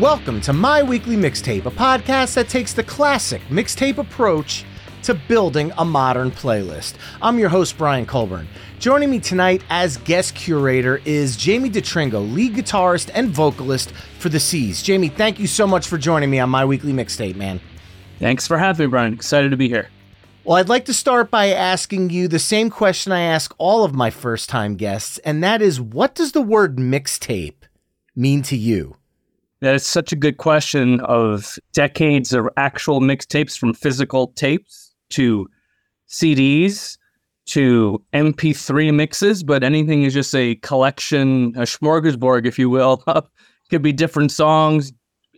Welcome to My Weekly Mixtape, a podcast that takes the classic mixtape approach to building a modern playlist. I'm your host, Brian Colburn. Joining me tonight as guest curator is Jamie DiTringo, lead guitarist and vocalist for The Sees. Jamie, thank you so much for joining me on My Weekly Mixtape, man. Thanks for having me, Brian. Excited to be here. Well, I'd like to start by asking you the same question I ask all of my first time guests, and that is what does the word mixtape mean to you? That is such a good question of decades of actual mixtapes from physical tapes to CDs to MP3 mixes, but anything is just a collection, a smorgasbord, if you will. Could be different songs,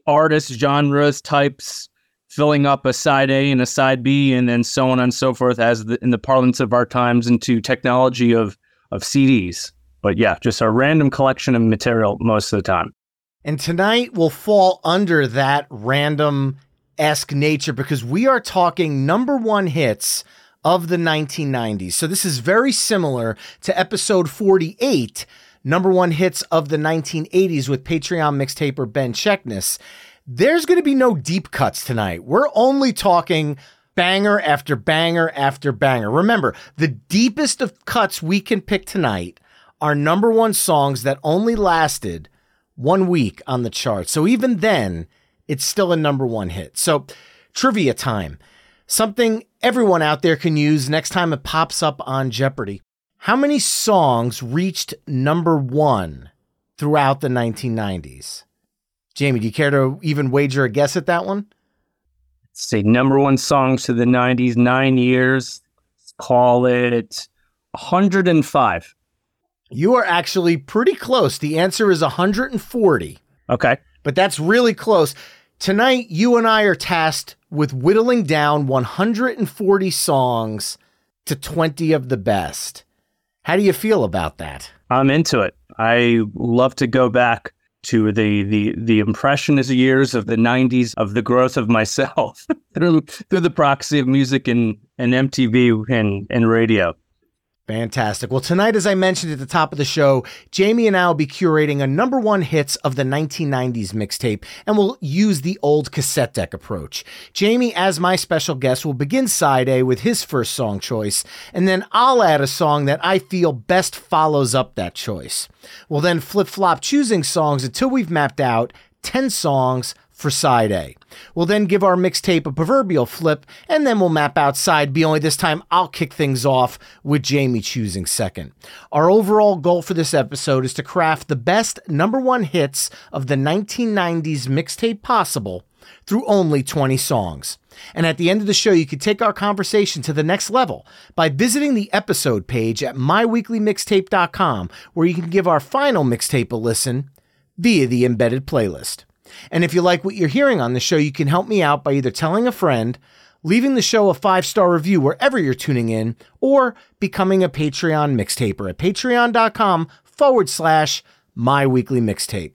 artists, genres, types, filling up a side A and a side B, and then so on and so forth, as the, in the parlance of our times, into technology of of CDs. But yeah, just a random collection of material most of the time. And tonight will fall under that random esque nature because we are talking number one hits of the 1990s. So this is very similar to episode 48, number one hits of the 1980s with Patreon mixtaper Ben Checkness. There's going to be no deep cuts tonight. We're only talking banger after banger after banger. Remember, the deepest of cuts we can pick tonight are number one songs that only lasted one week on the chart. So even then, it's still a number one hit. So, trivia time. Something everyone out there can use next time it pops up on Jeopardy. How many songs reached number one throughout the 1990s? Jamie, do you care to even wager a guess at that one? Say number one songs to the 90s, nine years. Let's Call it 105. You are actually pretty close. The answer is 140. Okay. But that's really close. Tonight, you and I are tasked with whittling down 140 songs to 20 of the best. How do you feel about that? I'm into it. I love to go back to the the the impressionist years of the 90s of the growth of myself through through the proxy of music and and MTV and and radio. Fantastic. Well, tonight, as I mentioned at the top of the show, Jamie and I will be curating a number one hits of the 1990s mixtape, and we'll use the old cassette deck approach. Jamie, as my special guest, will begin side A with his first song choice, and then I'll add a song that I feel best follows up that choice. We'll then flip flop choosing songs until we've mapped out 10 songs for side A. We'll then give our mixtape a proverbial flip, and then we'll map out side B, only this time I'll kick things off with Jamie choosing second. Our overall goal for this episode is to craft the best number one hits of the 1990s mixtape possible through only 20 songs. And at the end of the show, you can take our conversation to the next level by visiting the episode page at myweeklymixtape.com, where you can give our final mixtape a listen via the embedded playlist. And if you like what you're hearing on the show, you can help me out by either telling a friend, leaving the show a five star review wherever you're tuning in, or becoming a Patreon mixtaper at patreon.com forward slash my weekly mixtape.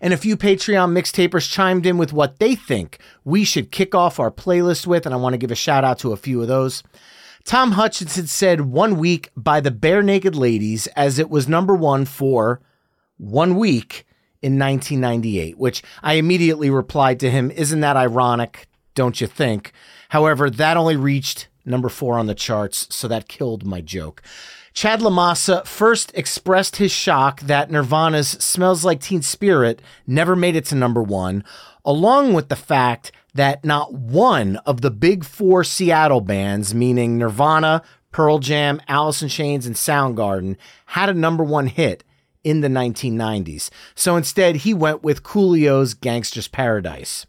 And a few Patreon mixtapers chimed in with what they think we should kick off our playlist with, and I want to give a shout out to a few of those. Tom Hutchinson said one week by the Barenaked Ladies, as it was number one for one week in 1998, which I immediately replied to him, Isn't that ironic? don't you think? However, that only reached number four on the charts, so that killed my joke. Chad LaMassa first expressed his shock that Nirvana's Smells Like Teen Spirit never made it to number one, along with the fact that not one of the big four Seattle bands, meaning Nirvana, Pearl Jam, Alice in Chains, and Soundgarden, had a number one hit in the 1990s. So instead, he went with Coolio's Gangster's Paradise.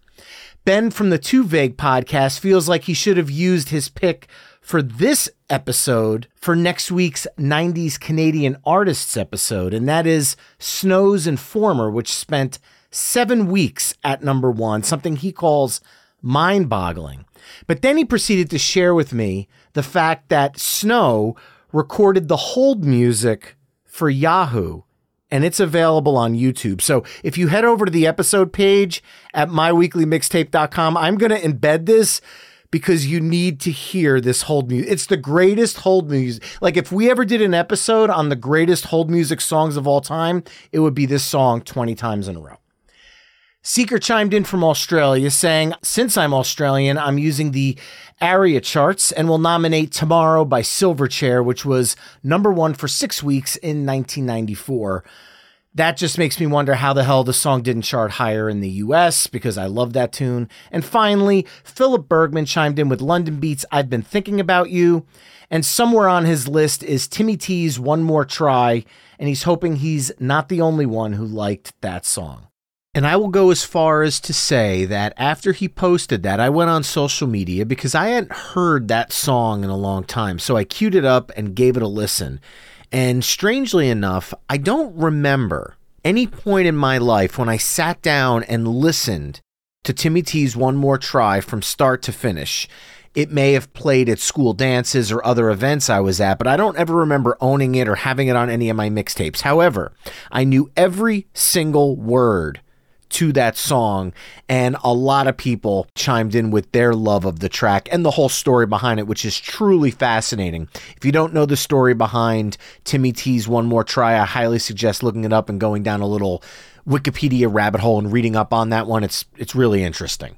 Ben from the Too Vague podcast feels like he should have used his pick for this episode for next week's 90s Canadian artists episode, and that is Snow's Informer, which spent seven weeks at number one, something he calls mind boggling. But then he proceeded to share with me the fact that Snow recorded the hold music for Yahoo and it's available on YouTube. So if you head over to the episode page at myweeklymixtape.com, I'm going to embed this because you need to hear this hold music. It's the greatest hold music. Like if we ever did an episode on the greatest hold music songs of all time, it would be this song 20 times in a row. Seeker chimed in from Australia saying, Since I'm Australian, I'm using the ARIA charts and will nominate Tomorrow by Silverchair, which was number one for six weeks in 1994. That just makes me wonder how the hell the song didn't chart higher in the US because I love that tune. And finally, Philip Bergman chimed in with London Beats I've Been Thinking About You. And somewhere on his list is Timmy T's One More Try, and he's hoping he's not the only one who liked that song. And I will go as far as to say that after he posted that, I went on social media because I hadn't heard that song in a long time. So I queued it up and gave it a listen. And strangely enough, I don't remember any point in my life when I sat down and listened to Timmy T's One More Try from start to finish. It may have played at school dances or other events I was at, but I don't ever remember owning it or having it on any of my mixtapes. However, I knew every single word to that song. And a lot of people chimed in with their love of the track and the whole story behind it, which is truly fascinating. If you don't know the story behind Timmy T's One More Try, I highly suggest looking it up and going down a little Wikipedia rabbit hole and reading up on that one. It's it's really interesting.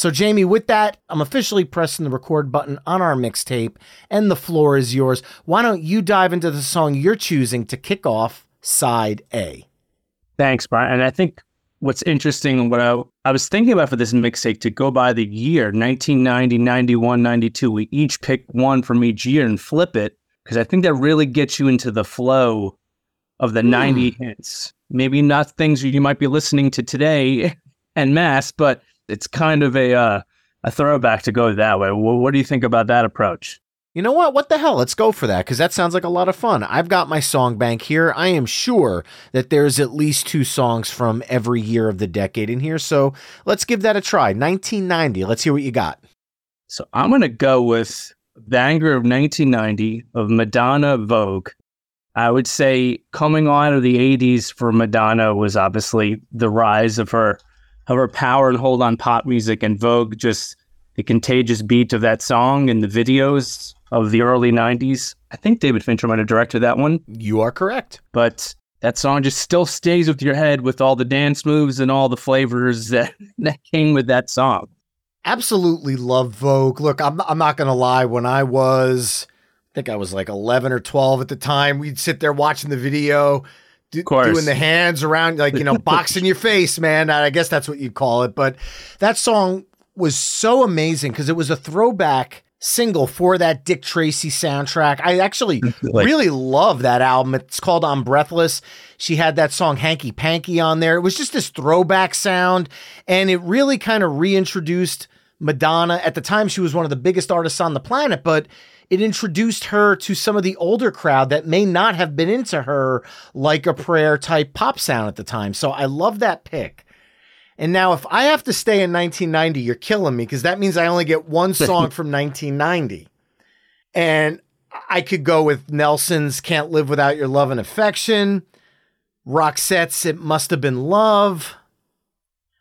So, Jamie, with that, I'm officially pressing the record button on our mixtape, and the floor is yours. Why don't you dive into the song you're choosing to kick off side A? Thanks, Brian. And I think what's interesting, what I, I was thinking about for this mixtape to go by the year 1990, 91, 92, we each pick one from each year and flip it because I think that really gets you into the flow of the mm. 90 hits. Maybe not things you might be listening to today en masse, but it's kind of a uh, a throwback to go that way. What, what do you think about that approach? You know what? What the hell? Let's go for that because that sounds like a lot of fun. I've got my song bank here. I am sure that there's at least two songs from every year of the decade in here. So let's give that a try. 1990. Let's hear what you got. So I'm going to go with Banger of 1990 of Madonna Vogue. I would say coming on of the 80s for Madonna was obviously the rise of her of her power and hold on pop music and Vogue just the contagious beat of that song and the videos of the early 90s. I think David Fincher might have directed that one. You are correct. But that song just still stays with your head with all the dance moves and all the flavors that, that came with that song. Absolutely love Vogue. Look, I'm, I'm not going to lie. When I was, I think I was like 11 or 12 at the time, we'd sit there watching the video, do, doing the hands around, like, you know, boxing your face, man. I guess that's what you'd call it. But that song was so amazing because it was a throwback single for that Dick Tracy soundtrack. I actually like, really love that album. It's called I'm Breathless. She had that song Hanky Panky on there. It was just this throwback sound and it really kind of reintroduced Madonna. At the time she was one of the biggest artists on the planet, but it introduced her to some of the older crowd that may not have been into her like a prayer type pop sound at the time. So I love that pick. And now, if I have to stay in 1990, you're killing me because that means I only get one song from 1990. And I could go with Nelson's Can't Live Without Your Love and Affection, Roxette's It Must Have Been Love.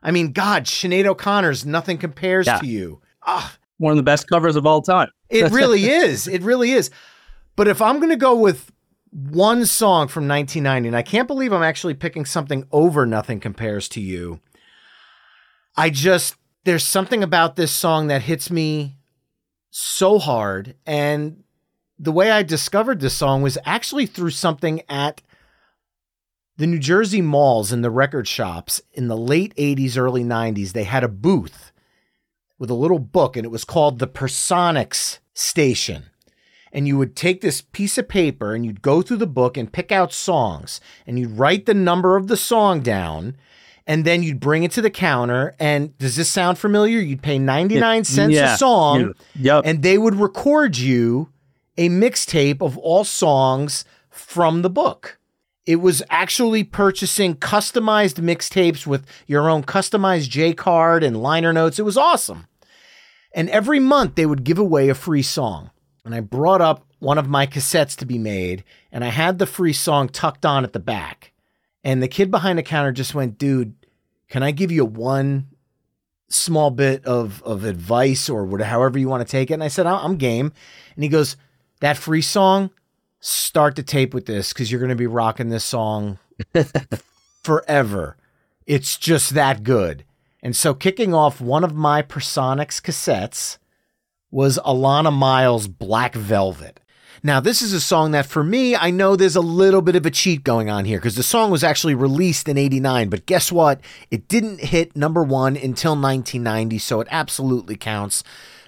I mean, God, Sinead O'Connor's Nothing Compares yeah. to You. Ah, One of the best covers of all time. It really is. It really is. But if I'm going to go with one song from 1990, and I can't believe I'm actually picking something over Nothing Compares to You, I just there's something about this song that hits me so hard and the way I discovered this song was actually through something at the New Jersey malls and the record shops in the late 80s, early 90s. They had a booth with a little book, and it was called the Personics Station. And you would take this piece of paper and you'd go through the book and pick out songs, and you'd write the number of the song down and then you'd bring it to the counter. And does this sound familiar? You'd pay 99 cents yeah. a song, yep. and they would record you a mixtape of all songs from the book. It was actually purchasing customized mixtapes with your own customized J card and liner notes. It was awesome. And every month they would give away a free song. And I brought up one of my cassettes to be made, and I had the free song tucked on at the back. And the kid behind the counter just went, dude, can I give you one small bit of, of advice or whatever, however you want to take it? And I said, I'm game. And he goes, that free song, start the tape with this because you're going to be rocking this song forever. It's just that good. And so, kicking off one of my Personics cassettes was Alannah Myles' Black Velvet. Now, this is a song that for me, I know there's a little bit of a cheat going on here because the song was actually released in 89, but guess what? It didn't hit number one until 1990, so it absolutely counts.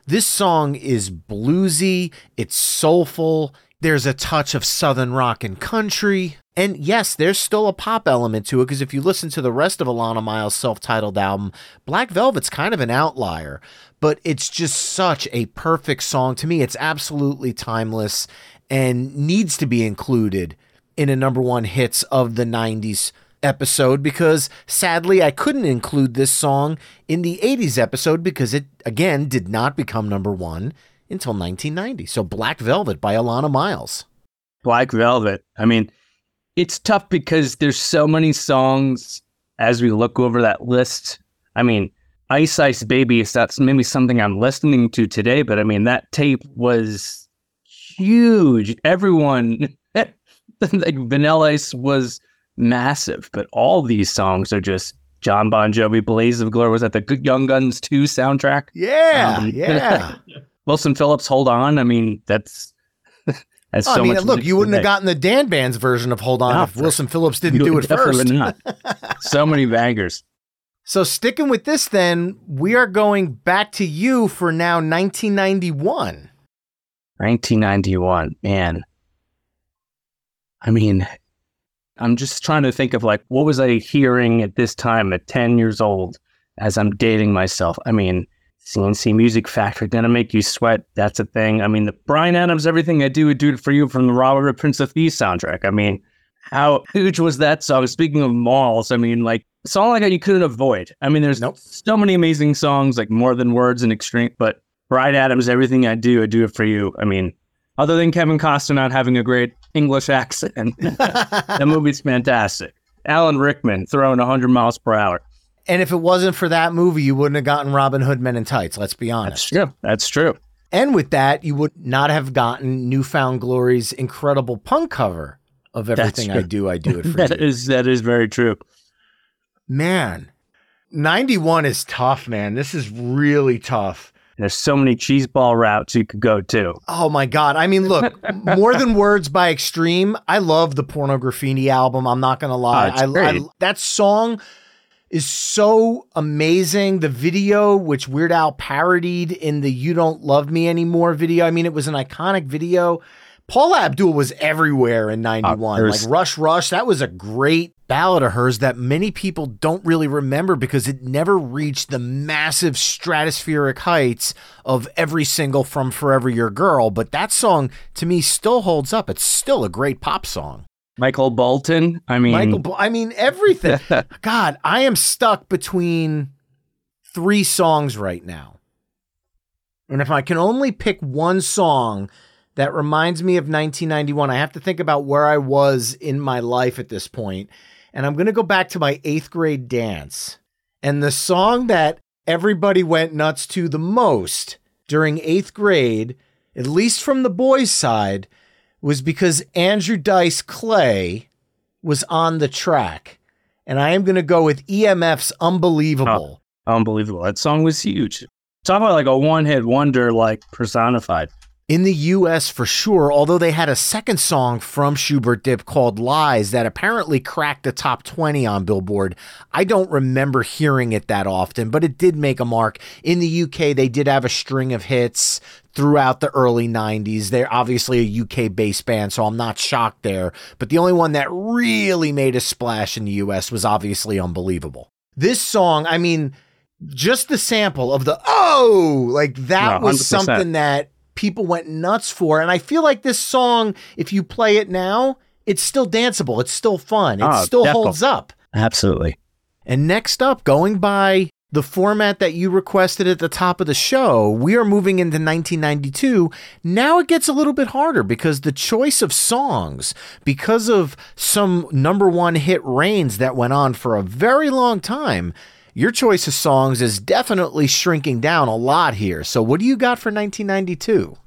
This song is bluesy, it's soulful, there's a touch of southern rock and country. And yes, there's still a pop element to it because if you listen to the rest of Alannah Myles' self titled album, Black Velvet's kind of an outlier but it's just such a perfect song to me. It's absolutely timeless and needs to be included in a number one hits of the 90s episode because sadly I couldn't include this song in the 80s episode because it again did not become number one until 1990. So Black Velvet by Alannah Myles. Black Velvet. I mean, it's tough because there's so many songs as we look over that list. I mean, Ice Ice Baby that's maybe something I'm listening to today, but I mean that tape was huge. Everyone like Vanilla Ice was massive, but all these songs are just Jon Bon Jovi, Blaze of Glory. Was that the Young Guns 2 soundtrack? Yeah, Um, yeah. Wilson Phillips, Hold On. I mean, that's that's Oh, so I mean, much look, you wouldn't have gotten the Dan Band's version of Hold On No, if Wilson Phillips didn't do it first. not. so many bangers. So, sticking with this, then, we are going back to you for now 1991. 1991, man. I mean, I'm just trying to think of like what was I hearing at this time at 10 years old as I'm dating myself. I mean, C+C Music Factory gonna make you sweat. That's a thing. I mean, the Bryan Adams, everything I do would do it for you from the Robert Prince of Thieves soundtrack. I mean, how huge was that song? Speaking of malls, I mean, like a song like that you couldn't avoid. I mean, there's Nope. so many amazing songs, like more than words and extreme, but Bryan Adams, everything I do, I do it for you. I mean, other than Kevin Costner not having a great English accent, that movie's fantastic. Alan Rickman throwing 100 miles per hour. And if it wasn't for that movie, you wouldn't have gotten Robin Hood Men in Tights, let's be honest. true. That's true. And with that, you would not have gotten New Found Glory's incredible punk cover of everything I do, I do it for That you. is that is very true. Man, 91 is tough, man. This is really tough. There's so many cheeseball routes you could go to. Oh my God. I mean, look, More Than Words by Extreme. I love the Pornograffitti album. I'm not going to lie. Oh, I. I, that song is so amazing. The video, which Weird Al parodied in the You Don't Love Me Anymore video, I mean, it was an iconic video. Paula Abdul was everywhere in uh, 91. there's- like Rush Rush, that was a great ballad of hers that many people don't really remember because it never reached the massive stratospheric heights of every single from Forever Your Girl. But that song to me still holds up. It's still a great pop song. Michael Bolton. I mean, Michael, I mean, everything. God, I am stuck between three songs right now. And if I can only pick one song that reminds me of 1991, I have to think about where I was in my life at this point. And I'm going to go back to my eighth grade dance. And the song that everybody went nuts to the most during eighth grade, at least from the boys' side, was because Andrew Dice Clay was on the track. And I am going to go with EMF's Unbelievable. Oh, unbelievable. That song was huge. Talk about like a one hit wonder, like personified. In the US for sure, although they had a second song from Schubert Dip called Lies that apparently cracked the top 20 on Billboard. I don't remember hearing it that often, but it did make a mark. In the UK, they did have a string of hits throughout the early 90s. They're obviously a UK based band, so I'm not shocked there. But the only one that really made a splash in the US was obviously Unbelievable. This song, I mean, just the sample of the oh, like that No, was something that people went nuts for. And I feel like this song, if you play it now, it's still danceable. It's still fun. It Oh, still definitely. holds up. Absolutely. And next up, going by the format that you requested at the top of the show, we are moving into 1992. Now it gets a little bit harder because the choice of songs, because of some number one hit reigns that went on for a very long time, your choice of songs is definitely shrinking down a lot here. So, what do you got for 1992?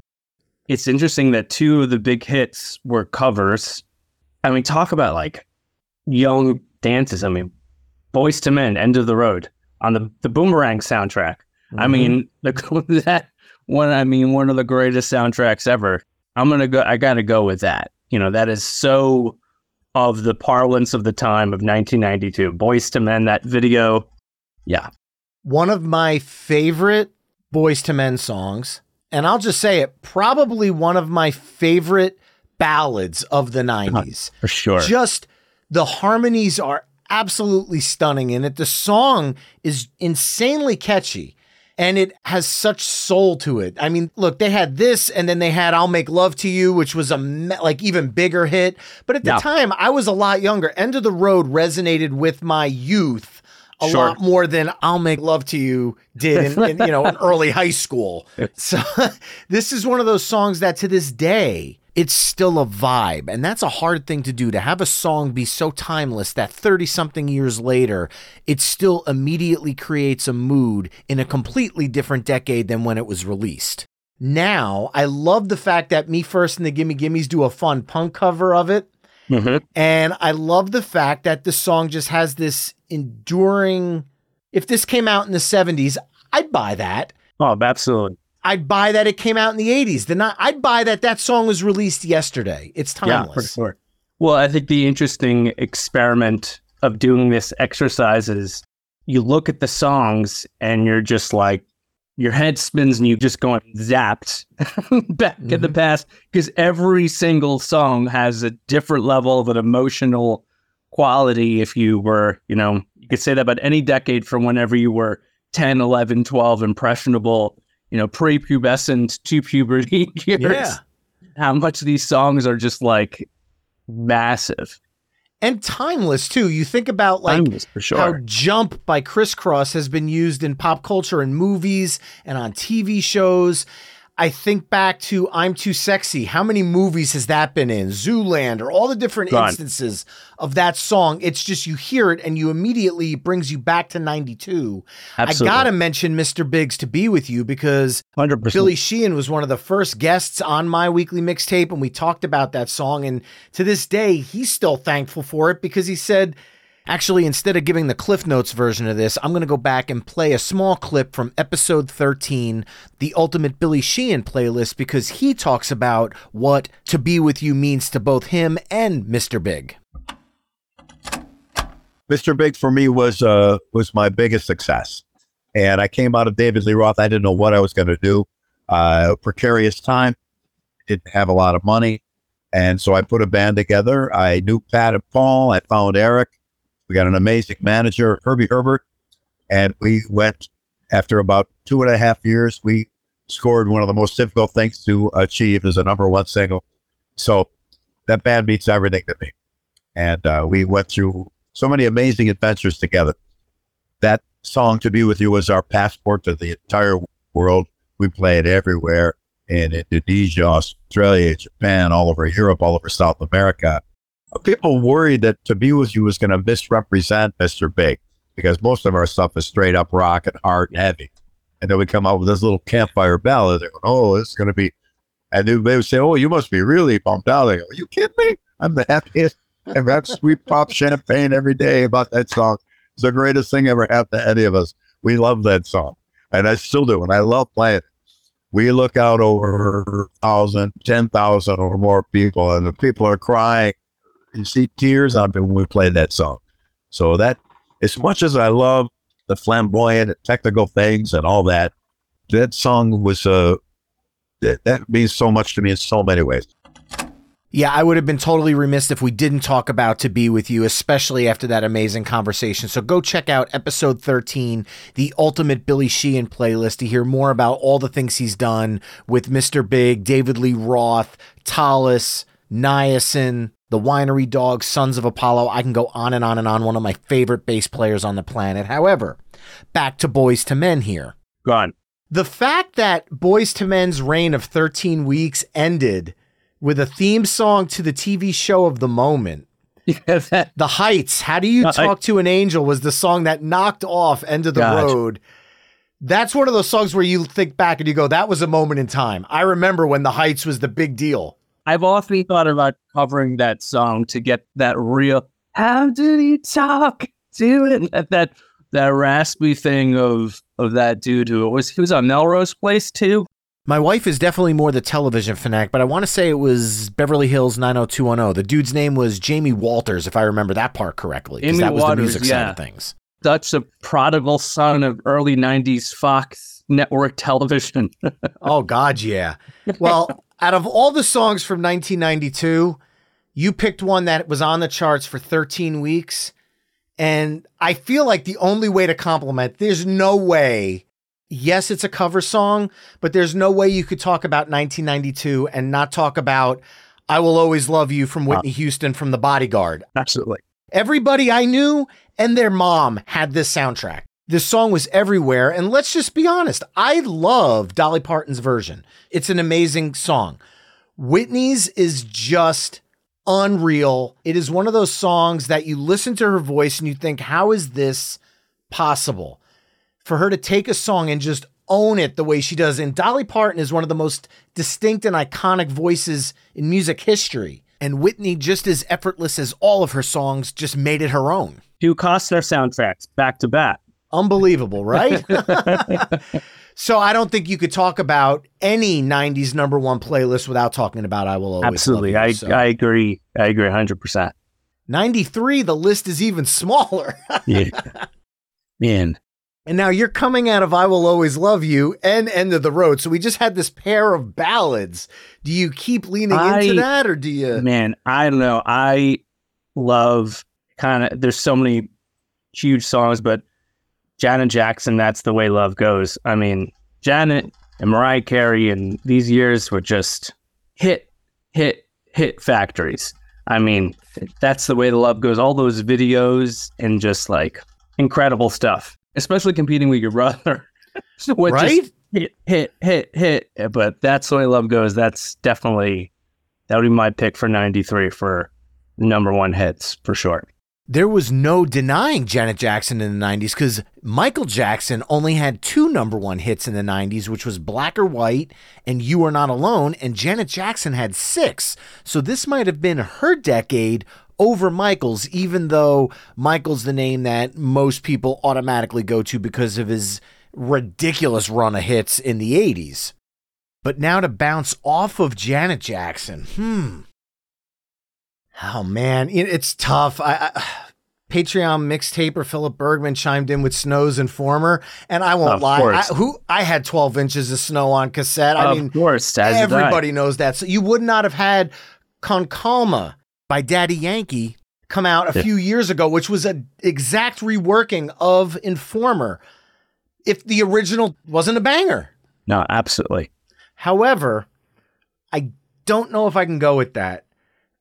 It's interesting that two of the big hits were covers. I mean, talk about like young dances. I mean, Boyz II Men, End of the Road on the, the Boomerang soundtrack. I mm-hmm. mean, the, that one, I mean, one of the greatest soundtracks ever. I'm going to go, I got to go with that. You know, that is so of the parlance of the time of 1992. Boyz II Men, that video. Yeah. one of my favorite Boyz II Men songs, and I'll just say it, probably one of my favorite ballads of the 90s. For sure. Just the harmonies are absolutely stunning in it. The song is insanely catchy. And it has such soul to it. I mean, look, they had this, and then they had "I'll Make Love to You," which was a me- like even bigger hit. But at the Yeah. time, I was a lot younger. "End of the Road" resonated with my youth a Sure. lot more than "I'll Make Love to You" did in, in you know in early high school. So this is one of those songs that to this day it's still a vibe, and that's a hard thing to do. To have a song be so timeless that thirty something years later, it still immediately creates a mood in a completely different decade than when it was released. Now, I love the fact that Me First and the Gimme Gimmes do a fun punk cover of it. Mm-hmm. And I love the fact that the song just has this enduring. If this came out in the 70s, I'd buy that. Oh, absolutely. I'd buy that it came out in the 80s. Then I'd buy that that song was released yesterday. It's timeless. Yeah, for sure. Well, I think the interesting experiment of doing this exercise is you look at the songs and you're just like, your head spins and you just going zapped back mm-hmm. in the mm-hmm. past because every single song has a different level of an emotional quality. If you were, you know, you could say that about any decade from whenever you were 10, 11, 12, impressionable, you know, prepubescent to puberty years. Yeah. How much these songs are just like massive and timeless too. You think about like sure. how "Jump" by Kris Kross has been used in pop culture and movies and on TV shows. I think back to I'm Too Sexy. How many movies has that been in? Zoolander, all the different Gone. instances of that song. It's just you hear it and you immediately brings you back to 92. Absolutely. I got to mention Mr. Big's to be with you because 100%. Billy Sheehan was one of the first guests on my weekly mixtape and we talked about that song. And to this day, he's still thankful for it because he said, Actually, instead of giving the Cliff Notes version of this, I'm going to go back and play a small clip from episode 13, the Ultimate Billy Sheehan playlist, because he talks about what to be with you means to both him and Mr. Big. Mr. Big for me was uh, was my biggest success, and I came out of David Lee Roth. I didn't know what I was going to do. Uh, precarious time, didn't have a lot of money, and so I put a band together. I knew Pat and Paul. I found Eric we got an amazing manager, Herbie Herbert, and we went after about two and a half years. We scored one of the most difficult things to achieve as a number one single. So that band means everything to me, and uh, we went through so many amazing adventures together. That song "To Be With You" was our passport to the entire world. We played everywhere in Indonesia, Australia, Japan, all over Europe, all over South America people worried that To Be With You was going to misrepresent Mr. Big because most of our stuff is straight up rock and hard and heavy. And then we come out with this little campfire ballad. They go, oh, this is going to be. And they would say, oh, you must be really pumped out. They go, Are you kidding me? I'm the happiest. I've sweet pop champagne every day about that song. It's the greatest thing ever happened to any of us. We love that song. And I still do. And I love playing it. We look out over 1,000, 10,000 or more people, and the people are crying you see tears me when we play that song. So that, as much as I love the flamboyant technical things and all that, that song was uh, that, that means so much to me in so many ways. Yeah, I would have been totally remiss if we didn't talk about To Be With You, especially after that amazing conversation. So go check out episode 13, the Ultimate Billy Sheehan playlist, to hear more about all the things he's done with Mr. Big, David Lee Roth, Talas, Niacin, the Winery Dogs, Sons of Apollo. I can go on and on and on. One of my favorite bass players on the planet. However, back to Boyz II Men here. Gone. The fact that Boyz II Men's reign of 13 weeks ended with a theme song to the TV show of the moment. Yeah, that, the Heights, How Do You Talk I, to an Angel was the song that knocked off End of the Road. That's one of those songs where you think back and you go, that was a moment in time. I remember when The Heights was the big deal. I've often thought about covering that song to get that real "How did he talk to it?" That that, that raspy thing of of that dude who was he was on Melrose Place too. My wife is definitely more the television fanatic, but I want to say it was Beverly Hills 90210. The dude's name was Jamie Walters, if I remember that part correctly. Jamie that was Waters, the music yeah. side of things. Such a prodigal son of early 90s Fox network television. oh, God, yeah. Well, out of all the songs from 1992, you picked one that was on the charts for 13 weeks. And I feel like the only way to compliment, there's no way. Yes, it's a cover song, but there's no way you could talk about 1992 and not talk about I Will Always Love You from Whitney uh. Houston from The Bodyguard. Absolutely. Everybody I knew and their mom had this soundtrack. This song was everywhere. And let's just be honest, I love Dolly Parton's version. It's an amazing song. Whitney's is just unreal. It is one of those songs that you listen to her voice and you think, how is this possible? For her to take a song and just own it the way she does. And Dolly Parton is one of the most distinct and iconic voices in music history. And Whitney, just as effortless as all of her songs, just made it her own. Two Costner soundtracks back to back. Unbelievable, right? so I don't think you could talk about any 90s number one playlist without talking about I Will Always Absolutely. Love You. I, So, I agree. I agree 100%. 93, the list is even smaller. Yeah. Man. and now you're coming out of I Will Always Love You and End of the Road. So we just had this pair of ballads. Do you keep leaning into that or do you? Man, I don't know. I love kind of, there's so many huge songs, but Janet Jackson, that's the way love goes. I mean, Janet and Mariah Carey and these years were just hit, hit, hit factories. I mean, that's the way the love goes. All those videos and just like incredible stuff, especially competing with your brother. With just Right? hit, hit, hit, hit. But that's the way love goes. That's definitely, that would be my pick for 93 for number one hits for sure. There was no denying Janet Jackson in the 90s because Michael Jackson only had two number one hits in the 90s, which was Black or White and You Are Not Alone, and Janet Jackson had six. So this might have been her decade over Michael's, even though Michael's the name that most people automatically go to because of his ridiculous run of hits in the 80s. But now to bounce off of Janet Jackson, hmm. Oh man, it's tough. I, I Patreon mixtaper Philip Bergman chimed in with Snow's Informer, and I won't Of lie. I, who I had 12 inches of snow on cassette. I of mean, course, as did I. everybody knows that. So you would not have had Con Calma by Daddy Yankee come out a Yeah. few years ago, which was an exact reworking of Informer. If the original wasn't a banger, No, absolutely. However, I don't know if I can go with that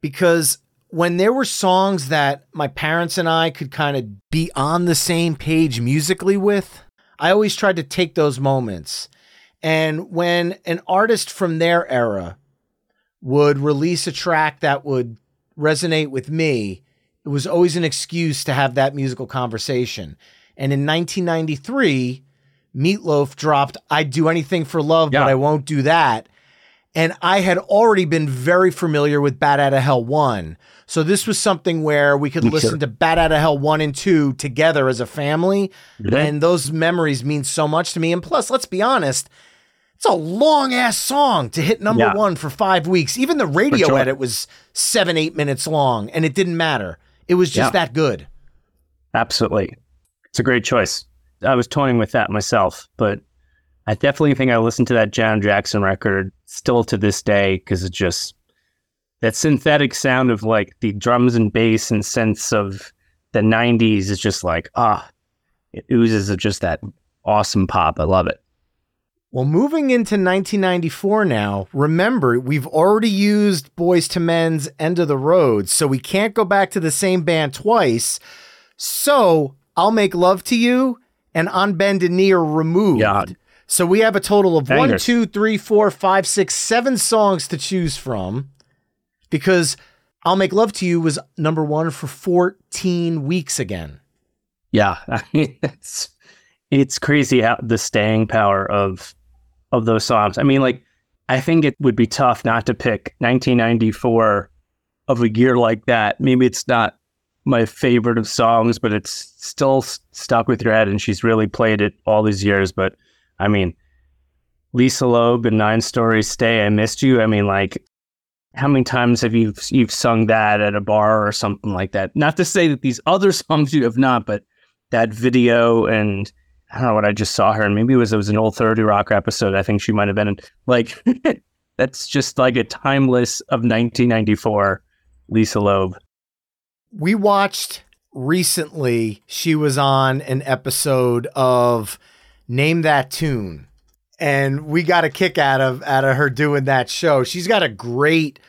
because when there were songs that my parents and I could kind of be on the same page musically with, I always tried to take those moments. And when an artist from their era would release a track that would resonate with me, it was always an excuse to have that musical conversation. And in 1993, Meat Loaf dropped I'd Do Anything for Love, Yeah. but I Won't Do That. And I had already been very familiar with Bat Out of Hell 1. So this was something where we could listen to Bat Out of Hell 1 and 2 together as a family. And those memories mean so much to me. And plus, let's be honest, it's a long ass song to hit number Yeah. one for five weeks. Even the radio sure. edit was seven, eight minutes long, and it didn't matter. It was just Yeah. that good. Absolutely. It's a great choice. I was toying with that myself, but I definitely think I listened to that Janet Jackson record still to this day because it's just that synthetic sound of like the drums and bass and sense of the 90s is just like, ah, it oozes of just that awesome pop. I love it. Well, moving into 1994 now, remember, we've already used Boyz II Men's End of the Road, so we can't go back to the same band twice. So I'll Make Love to You and On Bended Knee are removed. Yeah. So we have a total of one, Bangers. two, three, four, five, six, seven songs to choose from because I'll Make Love to You was number one for 14 weeks again. Yeah, I mean it's it's crazy how the staying power of of those songs. I mean, like I think it would be tough not to pick 1994 of a year like that. Maybe it's not my favorite of songs, but it's still stuck with your head, and she's really played it all these years. But I mean, Lisa Loeb and Nine Stories Stay, I Missed You. I mean, like how many times have you you've sung that at a bar or something like that? Not to say that these other songs you have not, but that video and I don't know what I just saw her and maybe it was it was an old 30 Rock episode. I think she might have been in like that's just like a timeless of 1994 Lisa Loeb. we watched recently she was on an episode of name that tune and we got a kick out of out of her doing that show she's got a great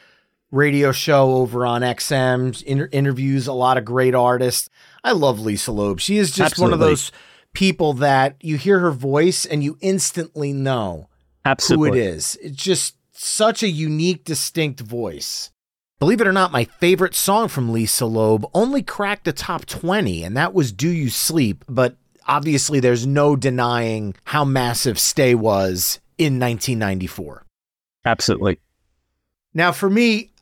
radio show over on xm inter- interviews a lot of great artists i love lisa loeb she is just one of those people that you hear her voice and you instantly know Absolutely. who it is. It's just such a unique, distinct voice. Believe it or not, my favorite song from Lisa Loeb only cracked the top 20, and that was Do You Sleep? But obviously, there's no denying how massive Stay was in 1994. Absolutely. Now, for me,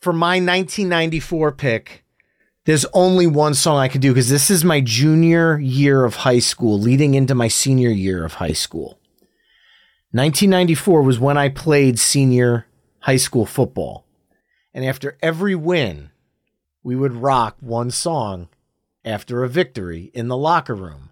for my 1994 pick, there's only one song I can do because this is my junior year of high school, leading into my senior year of high school. 1994 was when I played senior high school football. And after every win, we would rock one song after a victory in the locker room.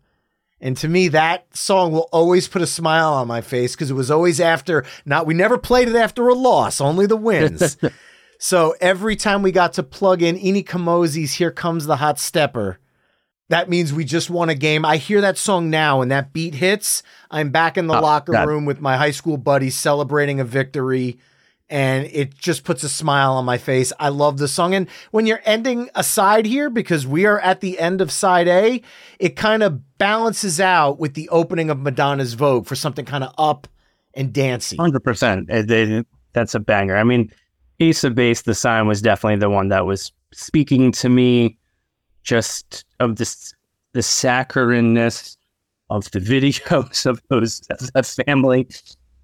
And to me, that song will always put a smile on my face because it was always after, not, we never played it after a loss, only the wins. so every time we got to plug in Ini Kamoze's Here Comes the Hot Stepper, that means we just won a game. I hear that song now and that beat hits. I'm back in the Oh, locker God. room with my high school buddies celebrating a victory and it just puts a smile on my face. I love the song. And when you're ending a side here, because we are at the end of side A, it kind of balances out with the opening of Madonna's Vogue for something kind of up and. Hundred percent. That's a banger. I mean, Ace of Base, the sign was definitely the one that was speaking to me, just of this the saccharineness of the videos of those that family.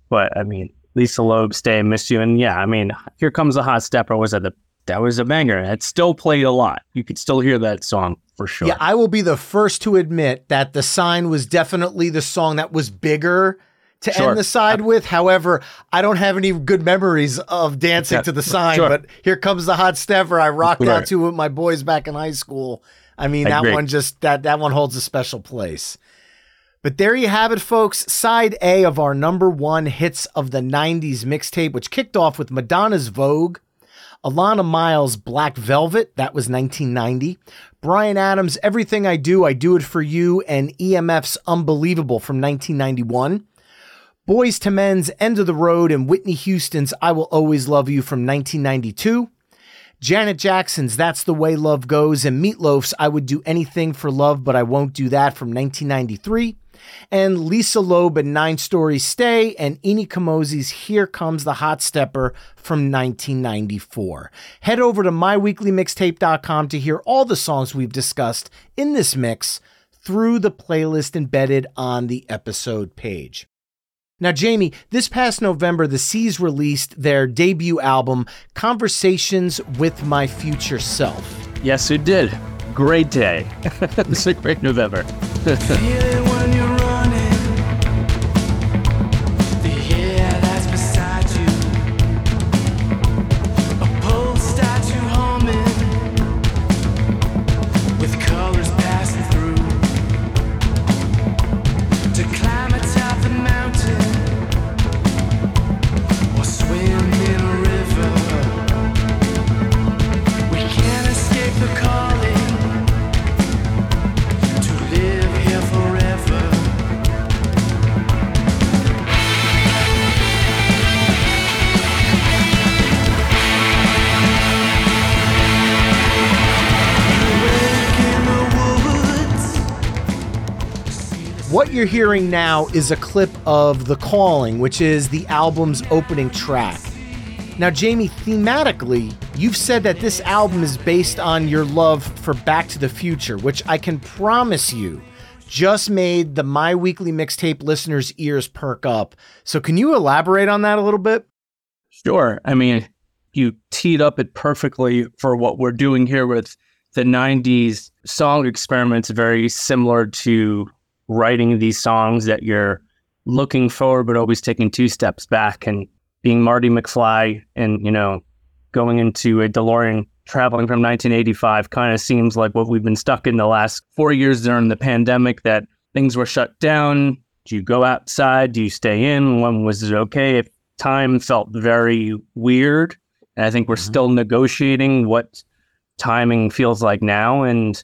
But I mean, Lisa Loeb, Stay, Miss You, and yeah, I mean, Here Comes the Hot Stepper was at the that was a banger. It still played a lot. You could still hear that song for sure. Yeah, I will be the first to admit that the sign was definitely the song that was bigger to Sure. end the side with. However, I don't have any good memories of dancing Yeah, to the sign, sure. but here comes the hot stepper. I rocked out to with my boys back in high school. I mean, I that agree. one just that that one holds a special place. But there you have it, folks. Side A of our number one hits of the 90s mixtape, which kicked off with Madonna's Vogue, Alannah Myles' Black Velvet, that was 1990. Bryan Adams' Everything I Do, I Do It For You, and EMF's Unbelievable from 1991. Boyz II Men's End of the Road and Whitney Houston's I Will Always Love You from 1992. Janet Jackson's That's the Way Love Goes and Meat Loaf's I Would Do Anything for Love, but I Won't Do That from 1993. And Lisa Loeb and Nine Stories Stay and Ini Kamoze's Here Comes the Hot Stepper from 1994. Head over to myweeklymixtape.com to hear all the songs we've discussed in this mix through the playlist embedded on the episode page. Now, Jamie, this past November, the Sees released their debut album, Conversations with My Future Self. Yes, it did. Great day. it's a great November. you're hearing now is a clip of The Calling, which is the album's opening track. Now, Jamie, thematically, you've said that this album is based on your love for Back to the Future, which I can promise you just made the My Weekly Mixtape listeners' ears perk up. So, can you elaborate on that a little bit? Sure. I mean, you teed up it perfectly for what we're doing here with the 90s song experiments, very similar to writing these songs that you're looking forward, but always taking two steps back and being Marty McFly and, you know, going into a DeLorean traveling from 1985 kind of seems like what we've been stuck in the last four years during the pandemic that things were shut down. Do you go outside? Do you stay in? When was it okay? If time felt very weird. And I think we're mm-hmm. still negotiating what timing feels like now. And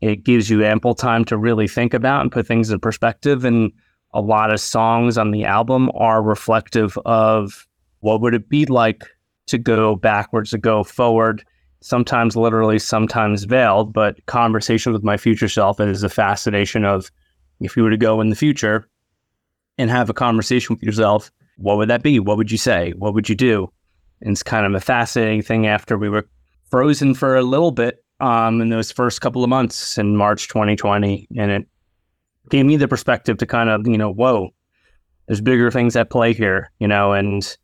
it gives you ample time to really think about and put things in perspective. And a lot of songs on the album are reflective of what would it be like to go backwards, to go forward, sometimes literally, sometimes veiled, but conversation with my future self is a fascination of if you were to go in the future and have a conversation with yourself, what would that be? What would you say? What would you do? And it's kind of a fascinating thing after we were frozen for a little bit um, in those first couple of months in March 2020. And it gave me the perspective to kind of, you know, whoa, there's bigger things at play here, you know, and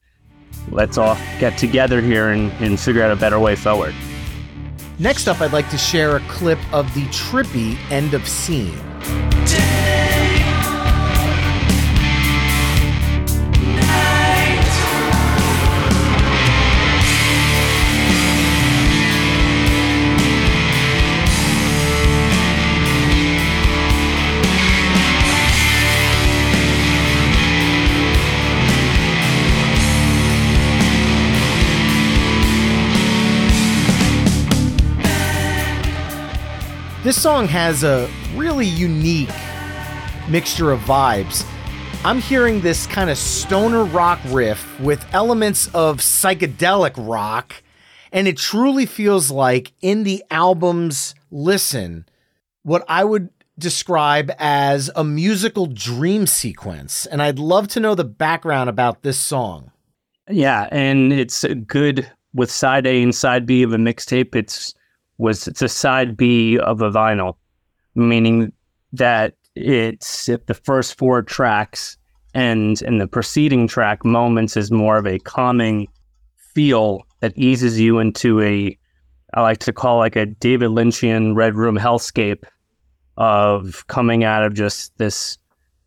let's all get together here and, and figure out a better way forward. Next up, I'd like to share a clip of the trippy end of scene. This song has a really unique mixture of vibes. I'm hearing this kind of stoner rock riff with elements of psychedelic rock, and it truly feels like in the album's listen, what I would describe as a musical dream sequence. And I'd love to know the background about this song. Yeah, and it's good with side A and side B of a mixtape. It's was it's a side B of a vinyl, meaning that it's if the first four tracks and in the preceding track moments is more of a calming feel that eases you into a I like to call like a David Lynchian red room hellscape of coming out of just this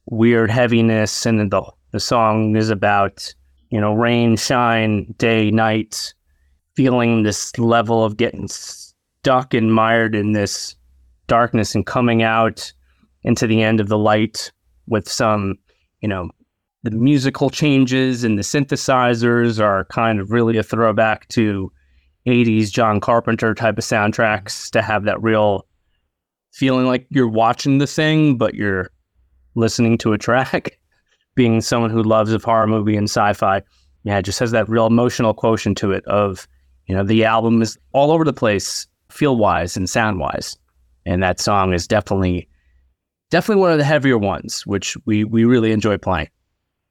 weird heaviness and the the song is about you know rain shine day night feeling this level of getting stuck and mired in this darkness and coming out into the end of the light with some, you know, the musical changes and the synthesizers are kind of really a throwback to 80s John Carpenter type of soundtracks mm-hmm. to have that real feeling like you're watching the thing, but you're listening to a track. Being someone who loves a horror movie and sci-fi, yeah, it just has that real emotional quotient to it of, you know, the album is all over the place feel wise and sound wise. And that song is definitely definitely one of the heavier ones, which we we really enjoy playing.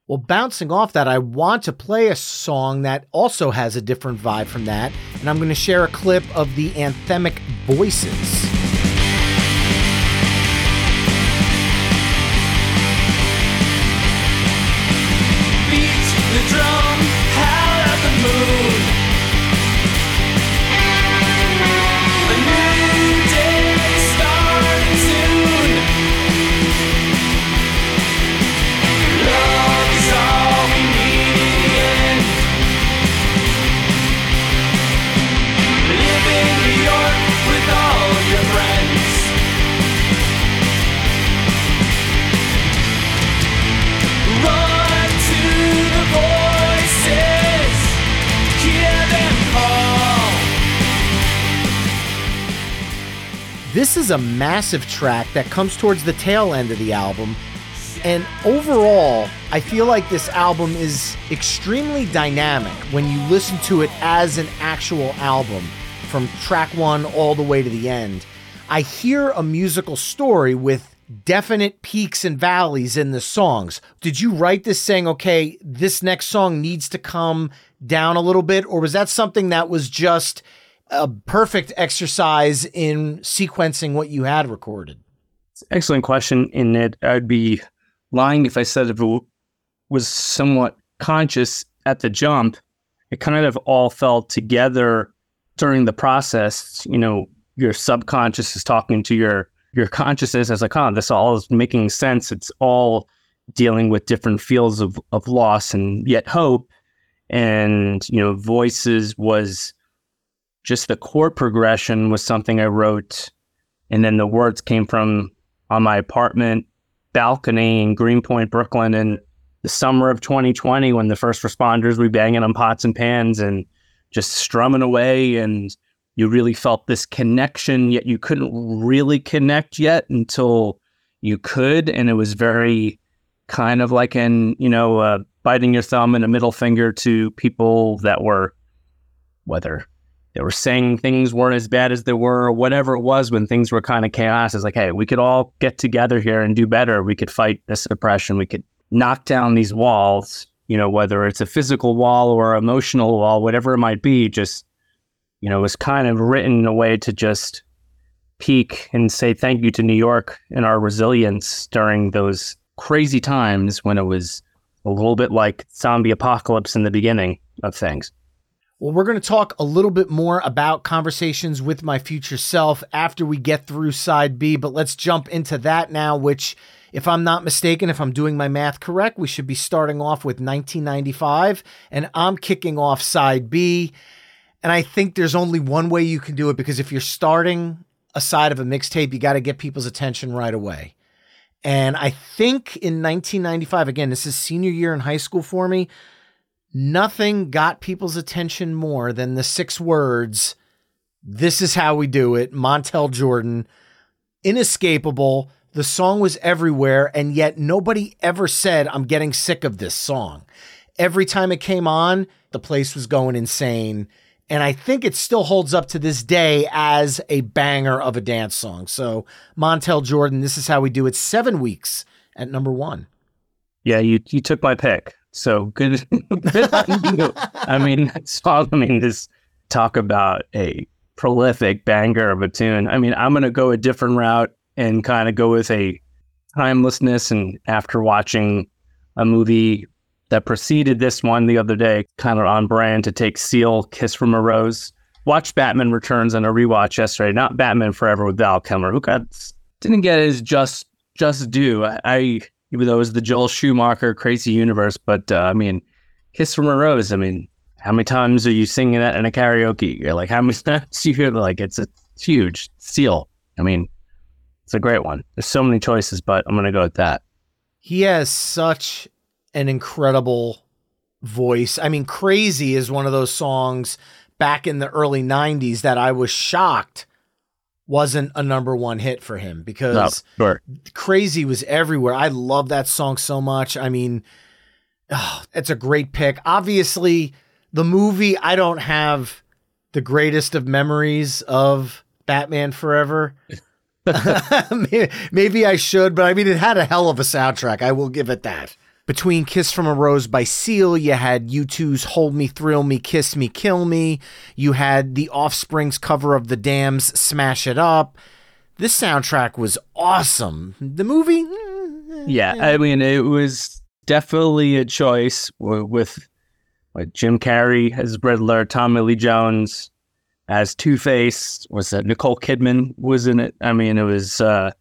Well, bouncing off that, I want to play a song that also has a different vibe from that, and I'm going to share a clip of the anthemic voices. This is a massive track that comes towards the tail end of the album. And overall, I feel like this album is extremely dynamic when you listen to it as an actual album, from track one all the way to the end. I hear a musical story with definite peaks and valleys in the songs. Did you write this saying, okay, this next song needs to come down a little bit? Or was that something that was just a perfect exercise in sequencing what you had recorded? Excellent question. In that, I'd be lying if I said it was somewhat conscious at the jump. It kind of all fell together during the process. You know, your subconscious is talking to your your consciousness as like, oh, this all is making sense. It's all dealing with different fields of, of loss and yet hope. And, you know, voices was just the chord progression was something I wrote. And then the words came from on my apartment balcony in Greenpoint, Brooklyn in the summer of 2020 when the first responders were banging on pots and pans and just strumming away. And you really felt this connection, yet you couldn't really connect yet until you could. And it was very kind of like an, you know, uh, biting your thumb and a middle finger to people that were, whether they were saying things weren't as bad as they were, or whatever it was when things were kind of chaos. It's like, hey, we could all get together here and do better. We could fight this oppression. We could knock down these walls, you know, whether it's a physical wall or emotional wall, whatever it might be, just, you know, was kind of written in a way to just peak and say thank you to New York and our resilience during those crazy times when it was a little bit like zombie apocalypse in the beginning of things. Well, we're going to talk a little bit more about conversations with my future self after we get through side B, but let's jump into that now, which, if I'm not mistaken, if I'm doing my math correct, we should be starting off with 1995, and I'm kicking off side B. And I think there's only one way you can do it because if you're starting a side of a mixtape, you got to get people's attention right away. And I think in 1995, again, this is senior year in high school for me, nothing got people's attention more than the six words, This is how we do it, Montel Jordan, inescapable. The song was everywhere, and yet nobody ever said, I'm getting sick of this song. Every time it came on, the place was going insane. And I think it still holds up to this day as a banger of a dance song. So, Montel Jordan, this is how we do it. Seven weeks at number one. Yeah, you you took my pick. So good, good on you. I mean, mean, this talk about a prolific banger of a tune. I mean, I'm gonna go a different route and kind of go with a timelessness. And after watching a movie that preceded this one the other day, kind of on brand to take Seal, Kiss from a Rose. Watched Batman Returns on a rewatch yesterday. Not Batman Forever with Val Kilmer, who got didn't get his just just due. I, I even though it was the Joel Schumacher Crazy Universe, but uh, I mean, Kiss from a Rose. I mean, how many times are you singing that in a karaoke? You're like, how many times you hear that? like it's a huge Seal? I mean, it's a great one. There's so many choices, but I'm gonna go with that. He has such an incredible voice. I mean, Crazy is one of those songs back in the early 90s that I was shocked wasn't a number one hit for him because No, sure. Crazy was everywhere. I love that song so much. I mean, oh, it's a great pick. Obviously, the movie, I don't have the greatest of memories of Batman Forever. maybe, maybe I should, but I mean, it had a hell of a soundtrack. I will give it that. Between Kiss from a Rose by Seal, you had U2's Hold Me, Thrill Me, Kiss Me, Kill Me. You had the Offspring's cover of The Damned's Smash It Up. This soundtrack was awesome. The movie, mm, Yeah, I mean, it was definitely a choice with like Jim Carrey as Riddler, Tommy Lee Jones as Two Face. Was that Nicole Kidman was in it? I mean, it was. uh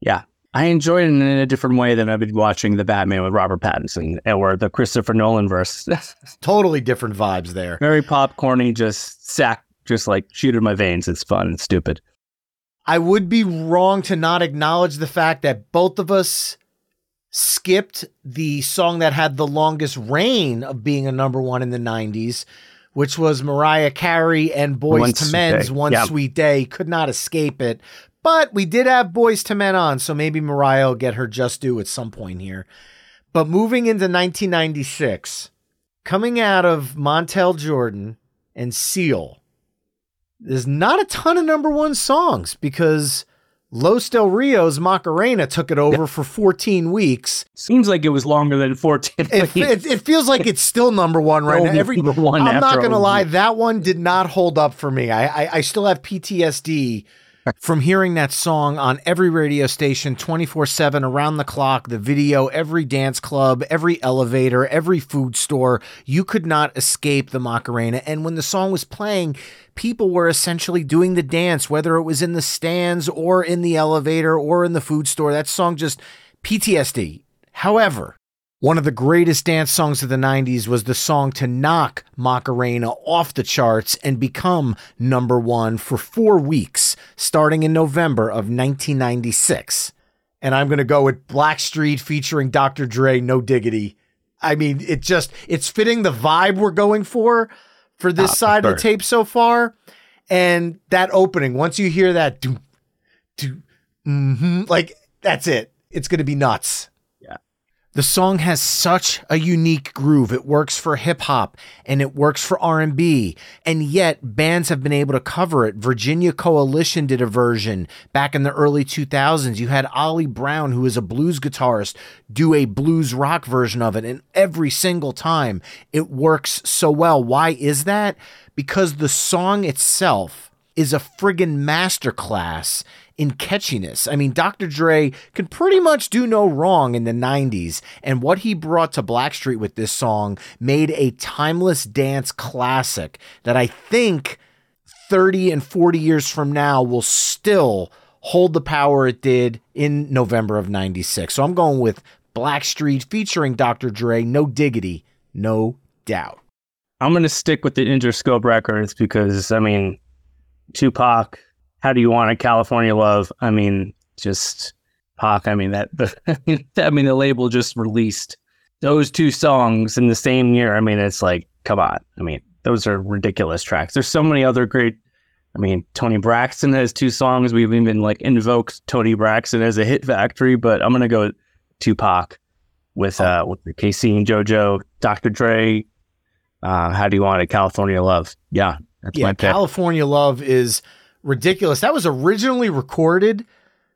Yeah, I enjoyed it in a different way than I've been watching the Batman with Robert Pattinson or the Christopher Nolan verse. totally different vibes there. Very popcorny, just sack, just like shoot in my veins. It's fun and stupid. I would be wrong to not acknowledge the fact that both of us skipped the song that had the longest reign of being a number one in the 90s, which was Mariah Carey and Boys One to Men's. One Yeah. Sweet Day. Could not escape it. But we did have Boyz II Men on, so maybe Mariah will get her just due at some point here. But moving into 1996, coming out of Montel Jordan and Seal, there's not a ton of number one songs because Los Del Rio's Macarena took it over for 14 weeks. Seems like it was longer than 14 It, it, it feels like it's still number one right now. Every, one I'm not going to lie, that one did not hold up for me. I, I, I still have PTSD from hearing that song on every radio station 24 7 around the clock, the video, every dance club, every elevator, every food store. You could not escape the Macarena. And when the song was playing, people were essentially doing the dance, whether it was in the stands or in the elevator or in the food store. That song just PTSD. However, one of the greatest dance songs of the 90s was the song to knock Macarena off the charts and become number one for four weeks, starting in November of 1996. And I'm going to go with Blackstreet featuring Dr. Dre, No Diggity. I mean, it just, it's fitting the vibe we're going for for this Ah, side of the tape so far. And that opening, once you hear that, do, do, hmm like, that's it. It's going to be nuts. The song has such a unique groove. It works for hip hop and it works for R&B. And yet bands have been able to cover it. Virginia Coalition did a version back in the early 2000s. You had Ollie Brown who is a blues guitarist do a blues rock version of it and every single time it works so well. Why is that? Because the song itself is a friggin' masterclass in catchiness. I mean, Dr. Dre could pretty much do no wrong in the 90s, and what he brought to Blackstreet with this song made a timeless dance classic that I think 30 and 40 years from now will still hold the power it did in November of 96. So I'm going with Blackstreet featuring Dr. Dre, no diggity, no doubt. I'm gonna stick with the Interscope records because I mean, Tupac. How do you want a California Love. I mean, just Pac. I mean that. The, I mean the label just released those two songs in the same year. I mean, it's like, come on. I mean, those are ridiculous tracks. There's so many other great. I mean, Toni Braxton has two songs. We've even like invoked Toni Braxton as a hit factory, but I'm gonna go Tupac with uh with K-Ci and JoJo, Dr. Dre, uh, how do you want it? California Love. Yeah, that's yeah, my pick. California Love is ridiculous. That was originally recorded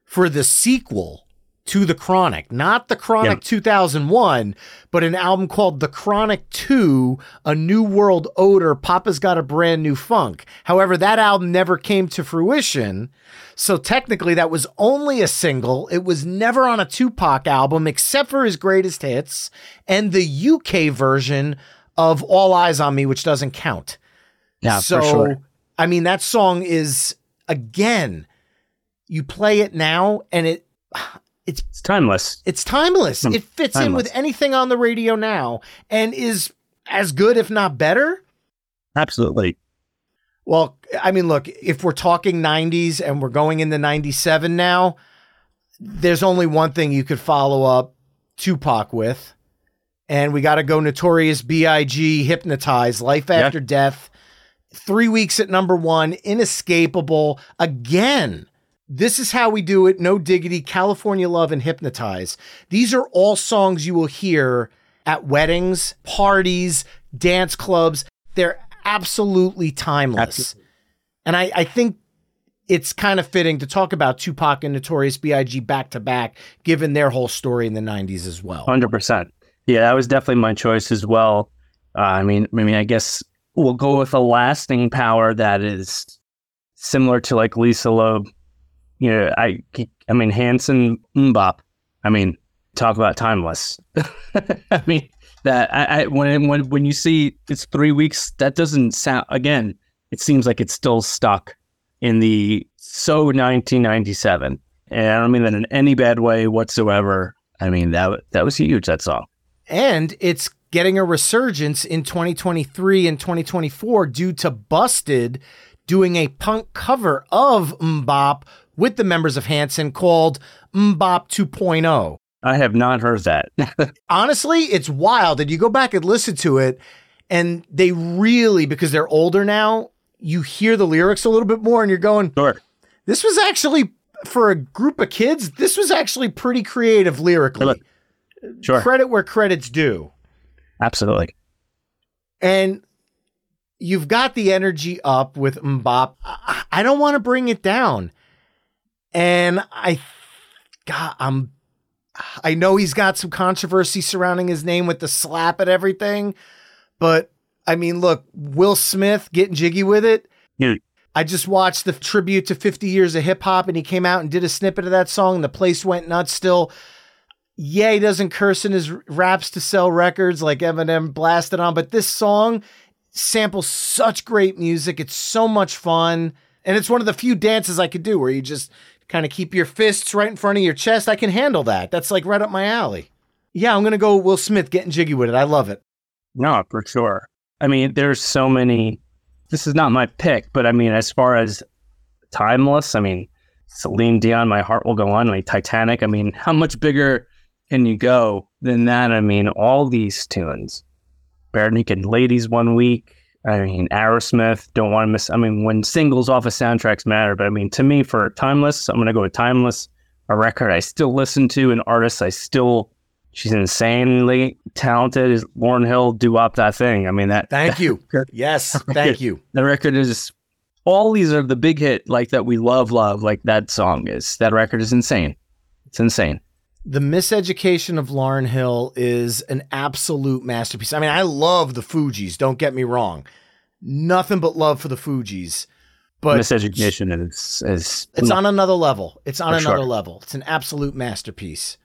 for the sequel to The Chronic, not The Chronic Yeah. 2001, but an album called The Chronic 2, A New World Odor, Papa's Got a Brand New Funk. However, that album never came to fruition. So technically, that was only a single. It was never on a Tupac album except for his greatest hits and the UK version of All Eyez on Me, which doesn't count. Yeah, so, for sure. I mean, that song is again, you play it now and it it's It's timeless. it's timeless. Hmm, It fits in with anything on the radio now and is as good, if not better. Absolutely. Well, I mean, look, if we're talking 90s and we're going into 97 now, there's only one thing you could follow up Tupac with. And we got to go Notorious B.I.G. Hypnotize, Life Yeah. After Death. Three weeks at number one, Inescapable. Again, this is how we do it. No Diggity, California Love, and Hypnotize. These are all songs you will hear at weddings, parties, dance clubs. They're absolutely timeless. Absolutely. And I, I think it's kind of fitting to talk about Tupac and Notorious B.I.G. back to back, given their whole story in the 90s as well. Hundred percent. Yeah, that was definitely my choice as well. Uh, I mean, I mean, I guess we'll go with a lasting power that is similar to like Lisa Loeb. You know, I, I mean, Hanson MMMBop. I mean, talk about timeless. I mean, that I, I when when when you see it's three weeks, that doesn't sound. Again, it seems like it's still stuck in the so 1997, and I don't mean that in any bad way whatsoever. I mean that that was huge. That song. And it's getting a resurgence in 2023 and 2024 due to Busted doing a punk cover of MMMBop with the members of Hanson called MMMBop 2.0. I have not heard that. Honestly, it's wild. And you go back and listen to it, and they really, because they're older now, you hear the lyrics a little bit more and you're going, sure. this was actually, for a group of kids, this was actually pretty creative lyrically. Sure. Credit where credit's due. Absolutely. and you've got the energy up with MMMBop. I, don't want to bring it down. And I, God, I'm, I know he's got some controversy surrounding his name with the slap and everything, but I mean, look, Will Smith getting jiggy with it. Yeah. I just watched the tribute to 50 years of hip hop and he came out and did a snippet of that song and the place went nuts still. Yeah, he doesn't curse in his raps to sell records like Eminem blasted on, but this song samples such great music. It's so much fun. And it's one of the few dances I could do where you just kind of keep your fists right in front of your chest. I can handle that. That's like right up my alley. Yeah, I'm going to go Will Smith getting jiggy with it. I love it. No, for sure. I mean, there's so many. This is not my pick, but I mean, as far as timeless, I mean, Celine Dion, My Heart Will Go On, like Titanic. I mean, how much bigger can you go than that? I mean, all these tunes. Barenaked Ladies one week. I mean, Aerosmith, don't want to miss. I mean, when singles off of soundtracks matter, but I mean, to me, for timeless, I'm going to go with timeless, a record I still listen to, an artist I still, she's insanely talented. Is Lauryn Hill Doo Wop that thing? I mean, that. Thank you. yes, thank you. The record is, all these are the big hit, like that we love, love, like that song is. That record is insane. It's insane. The miseducation of Lauryn Hill is an absolute masterpiece. I mean, I love the Fugees, don't get me wrong. Nothing but love for the Fugees. But Miseducation is is it's on another level. It's on another sure. level. It's an absolute masterpiece.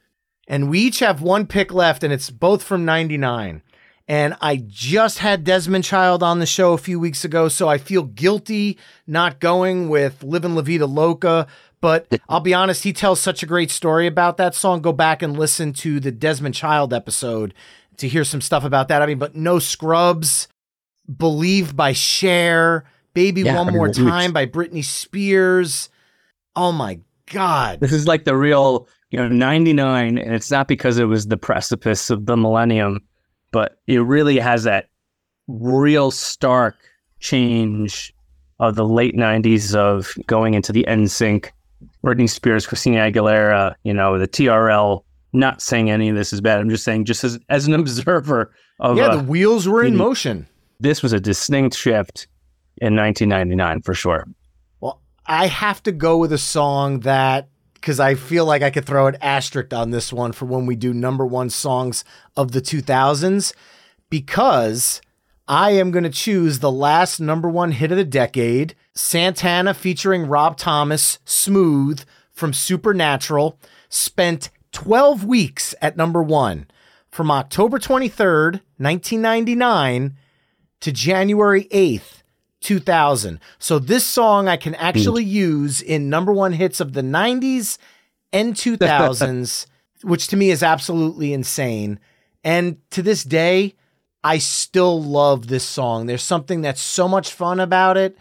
And we each have one pick left, and it's both from 99. And I just had Desmond Child on the show a few weeks ago, so I feel guilty not going with Livin' La Vida Loca. But I'll be honest, he tells such a great story about that song. Go back and listen to the Desmond Child episode to hear some stuff about that. I mean, but No Scrubs, Believe by Cher, Baby Yeah, One I mean, More Time by Britney Spears. Oh my God. This is like the real, you know, 99, and it's not because it was the precipice of the millennium, but it really has that real stark change of the late 90s of going into the NSYNC, Britney Spears, Christina Aguilera, you know, the TRL. Not saying any of this is bad. I'm just saying, just as, as an observer of yeah, uh, the wheels were in motion. this was a distinct shift in 1999 for sure. Well, I have to go with a song that because I feel like I could throw an asterisk on this one for when we do number one songs of the 2000s because I am going to choose the last number one hit of the decade Santana featuring Rob Thomas, Smooth from Supernatural, spent 12 weeks at number one from October 23rd, 1999 to January 8th, 2000. So this song I can actually use in number one hits of the 90s and 2000s, which to me is absolutely insane. And to this day, I still love this song. There's something that's so much fun about it.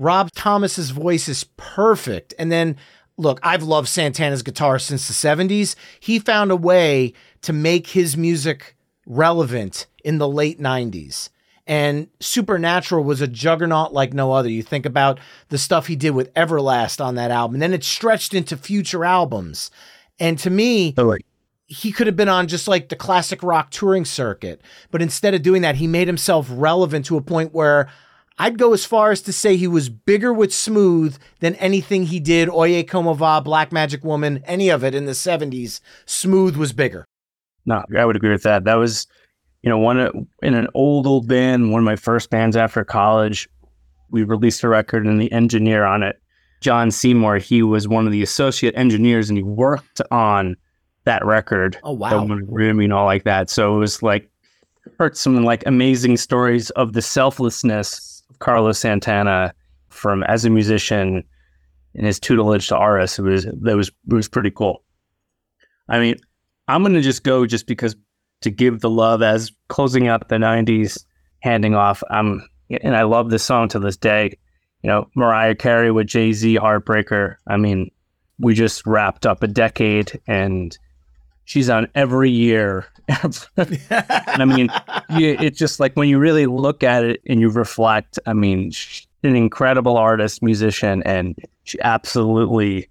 Rob Thomas's voice is perfect. And then look, I've loved Santana's guitar since the 70s. He found a way to make his music relevant in the late 90s. And Supernatural was a juggernaut like no other. You think about the stuff he did with Everlast on that album, and then it stretched into future albums. And to me, oh, he could have been on just like the classic rock touring circuit. But instead of doing that, he made himself relevant to a point where I'd go as far as to say he was bigger with Smooth than anything he did, Oye Como Va, Black Magic Woman, any of it in the 70s. Smooth was bigger. No, I would agree with that. That was, you know, one in an old old band, one of my first bands after college. We released a record, and the engineer on it, John Seymour, he was one of the associate engineers, and he worked on that record. Oh, wow. Room, you know, like that. So it was like heard some like amazing stories of the selflessness Carlos Santana from as a musician and his tutelage to artists. It was that was it was pretty cool. I mean, I'm gonna just go just because to give the love as closing out the '90s, handing off. I'm and I love this song to this day. You know, Mariah Carey with Jay Z, Heartbreaker. I mean, we just wrapped up a decade, and she's on every year. and I mean, you, it's just like when you really look at it and you reflect. I mean, she's an incredible artist, musician, and she absolutely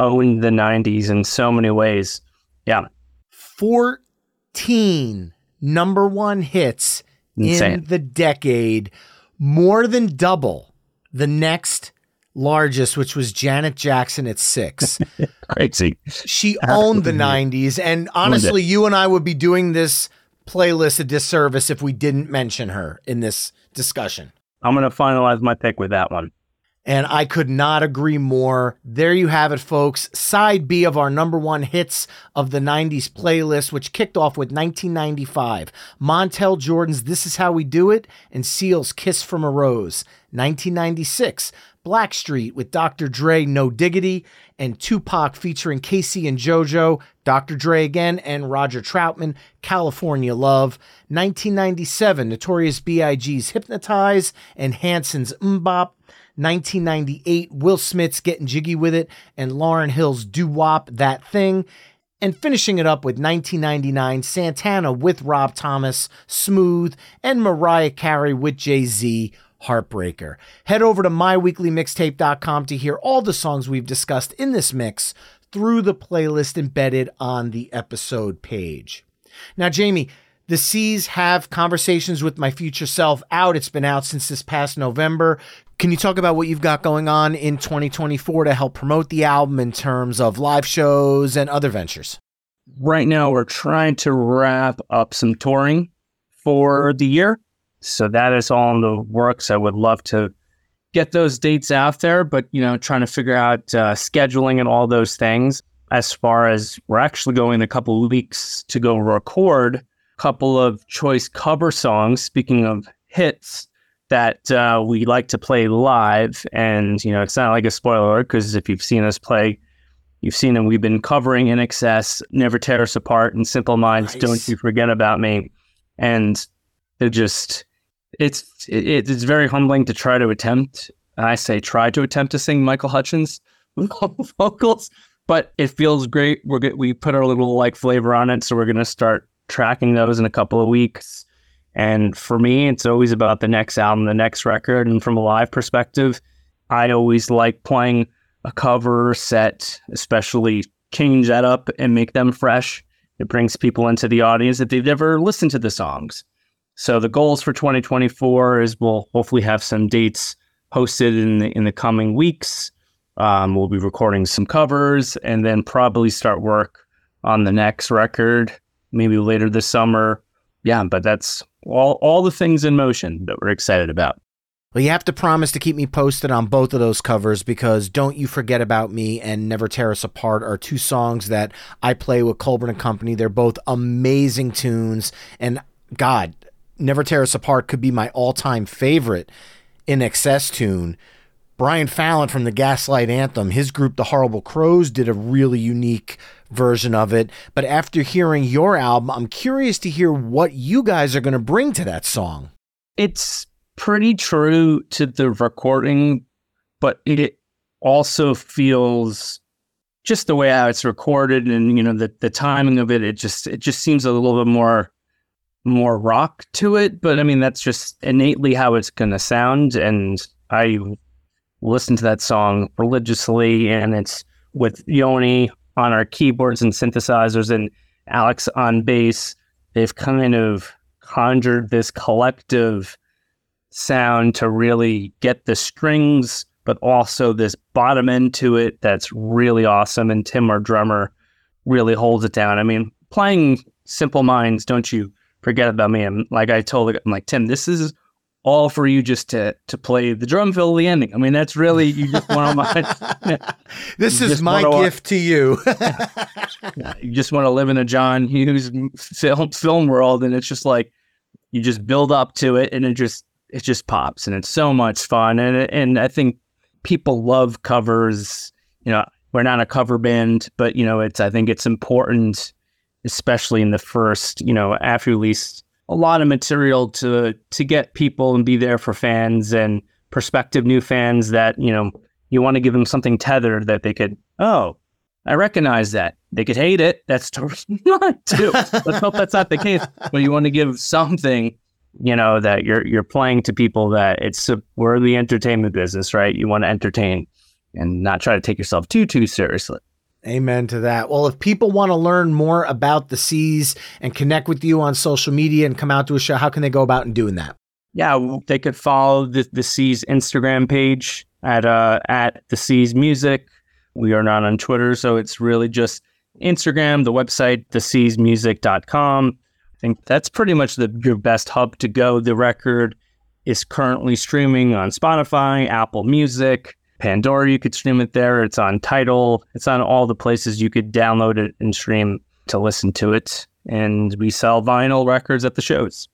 owned the '90s in so many ways. Yeah, 14 number one hits in the decade, more than double the next largest, which was Janet Jackson at six. crazy. She owned the 90s. And honestly, you and I would be doing this playlist a disservice if we didn't mention her in this discussion. I'm gonna finalize my pick with that one. And I could not agree more. There you have it, folks. Side B of our number one hits of the 90s playlist, which kicked off with 1995. Montel Jordan's This Is How We Do It and Seal's Kiss from a Rose. 1996. Blackstreet with Dr. Dre, No Diggity, and Tupac featuring K-Ci and JoJo, Dr. Dre again, and Roger Troutman, California Love. 1997, Notorious B.I.G.'s Hypnotize and Hanson's MMMBop. 1998, Will Smith's Getting Jiggy With It and Lauryn Hill's Doo Wop That Thing. And finishing it up with 1999, Santana with Rob Thomas, Smooth, and Mariah Carey with Jay Z, Heartbreaker. Head over to myweeklymixtape.com to hear all the songs we've discussed in this mix through the playlist embedded on the episode page. Now, Jamie, the Sees have conversations with my future self out. It's been out since this past November. Can you talk about what you've got going on in 2024 to help promote the album in terms of live shows and other ventures? Right now, we're trying to wrap up some touring for the year. So that is all in the works. I would love to get those dates out there, but you know, trying to figure out uh, scheduling and all those things. As far as we're actually going a couple of weeks to go record a couple of choice cover songs. Speaking of hits that uh, we like to play live, and you know, it's not like a spoiler because if you've seen us play, you've seen them. We've been covering INXS, Never Tear Us Apart, and Simple Minds, Nice. Don't You Forget About Me, and they're just it's it, it's very humbling to try to attempt. I say try to attempt to sing Michael Hutchence vocals, but it feels great. We're. We put our little like flavor on it, so we're gonna start tracking those in a couple of weeks. And for me, it's always about the next album, the next record. And from a live perspective, I always like playing a cover set, especially change that up and make them fresh. It brings people into the audience if they've never listened to the songs. So the goals for 2024 is we'll hopefully have some dates posted in the in the coming weeks. Um, we'll be recording some covers and then probably start work on the next record, maybe later this summer. Yeah, but that's all all the things in motion that we're excited about. Well, you have to promise to keep me posted on both of those covers because Don't You Forget About Me and Never Tear Us Apart are two songs that I play with Colburn and Company. They're both amazing tunes. And God, Never Tear Us Apart could be my all time favorite INXS tune. Brian Fallon from the Gaslight Anthem, his group, The Horrible Crows, did a really unique version of it. But after hearing your album, I'm curious to hear what you guys are going to bring to that song. It's pretty true to the recording, but it also feels just the way how it's recorded and you know the the timing of it. It just it just seems a little bit more more rock to it. But I mean that's just innately how it's gonna sound. And I listen to that song religiously, and it's with Yoni on our keyboards and synthesizers and Alex on bass. They've kind of conjured this collective sound to really get the strings, but also this bottom end to it that's really awesome. And Tim, our drummer, really holds it down. I mean, playing Simple Minds, don't you forget about me. I'm like I told I'm like Tim, this is all for you just to to play the drum fill the ending. I mean, that's really you just want to This is my gift to you. you just want to live in a John Hughes film film world, and it's just like you just build up to it, and it just it just pops, and it's so much fun, and and I think people love covers. You know, we're not a cover band, but you know, it's I think it's important, especially in the first, you know, after you release a lot of material to to get people and be there for fans and prospective new fans that you know you want to give them something tethered that they could oh I recognize that. They could hate it. That's totally not too. Let's hope that's not the case. But you want to give something, you know, that you're you're playing to people that it's a, we're the entertainment business, right? You want to entertain and not try to take yourself too too seriously. Amen to that. Well, if people want to learn more about the Sees and connect with you on social media and come out to a show, how can they go about and doing that? Yeah, they could follow the the Sees Instagram page at uh at the Sees Music. We are not on Twitter, so it's really just Instagram, the website, theseesmusic.com. I think that's pretty much the your best hub to go. The record is currently streaming on Spotify, Apple Music, Pandora. You could stream it there. It's on Tidal. It's on all the places you could download it and stream to listen to it. And we sell vinyl records at the shows.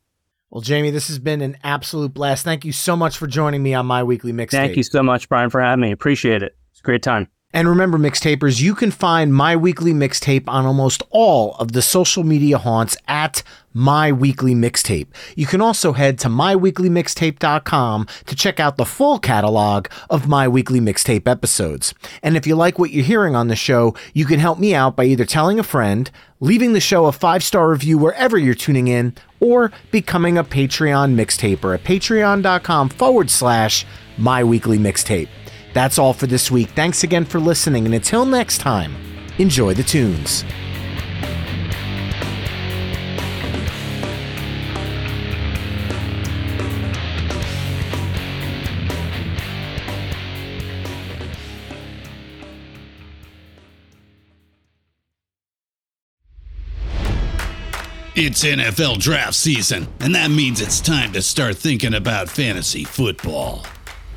Well, Jamie, this has been an absolute blast. Thank you so much for joining me on my weekly mixtape. Thank you so much, Brian, for having me. Appreciate it. It's a great time. And remember, mixtapers, you can find my weekly mixtape on almost all of the social media haunts at My Weekly Mixtape. You can also head to myweeklymixtape.com to check out the full catalog of My Weekly Mixtape episodes. And if you like what you're hearing on the show, you can help me out by either telling a friend, leaving the show a five star review wherever you're tuning in, or becoming a Patreon mixtaper at patreon.com forward slash My Weekly Mixtape. That's all for this week. Thanks again for listening, and until next time, enjoy the tunes. It's NFL draft season, and that means it's time to start thinking about fantasy football.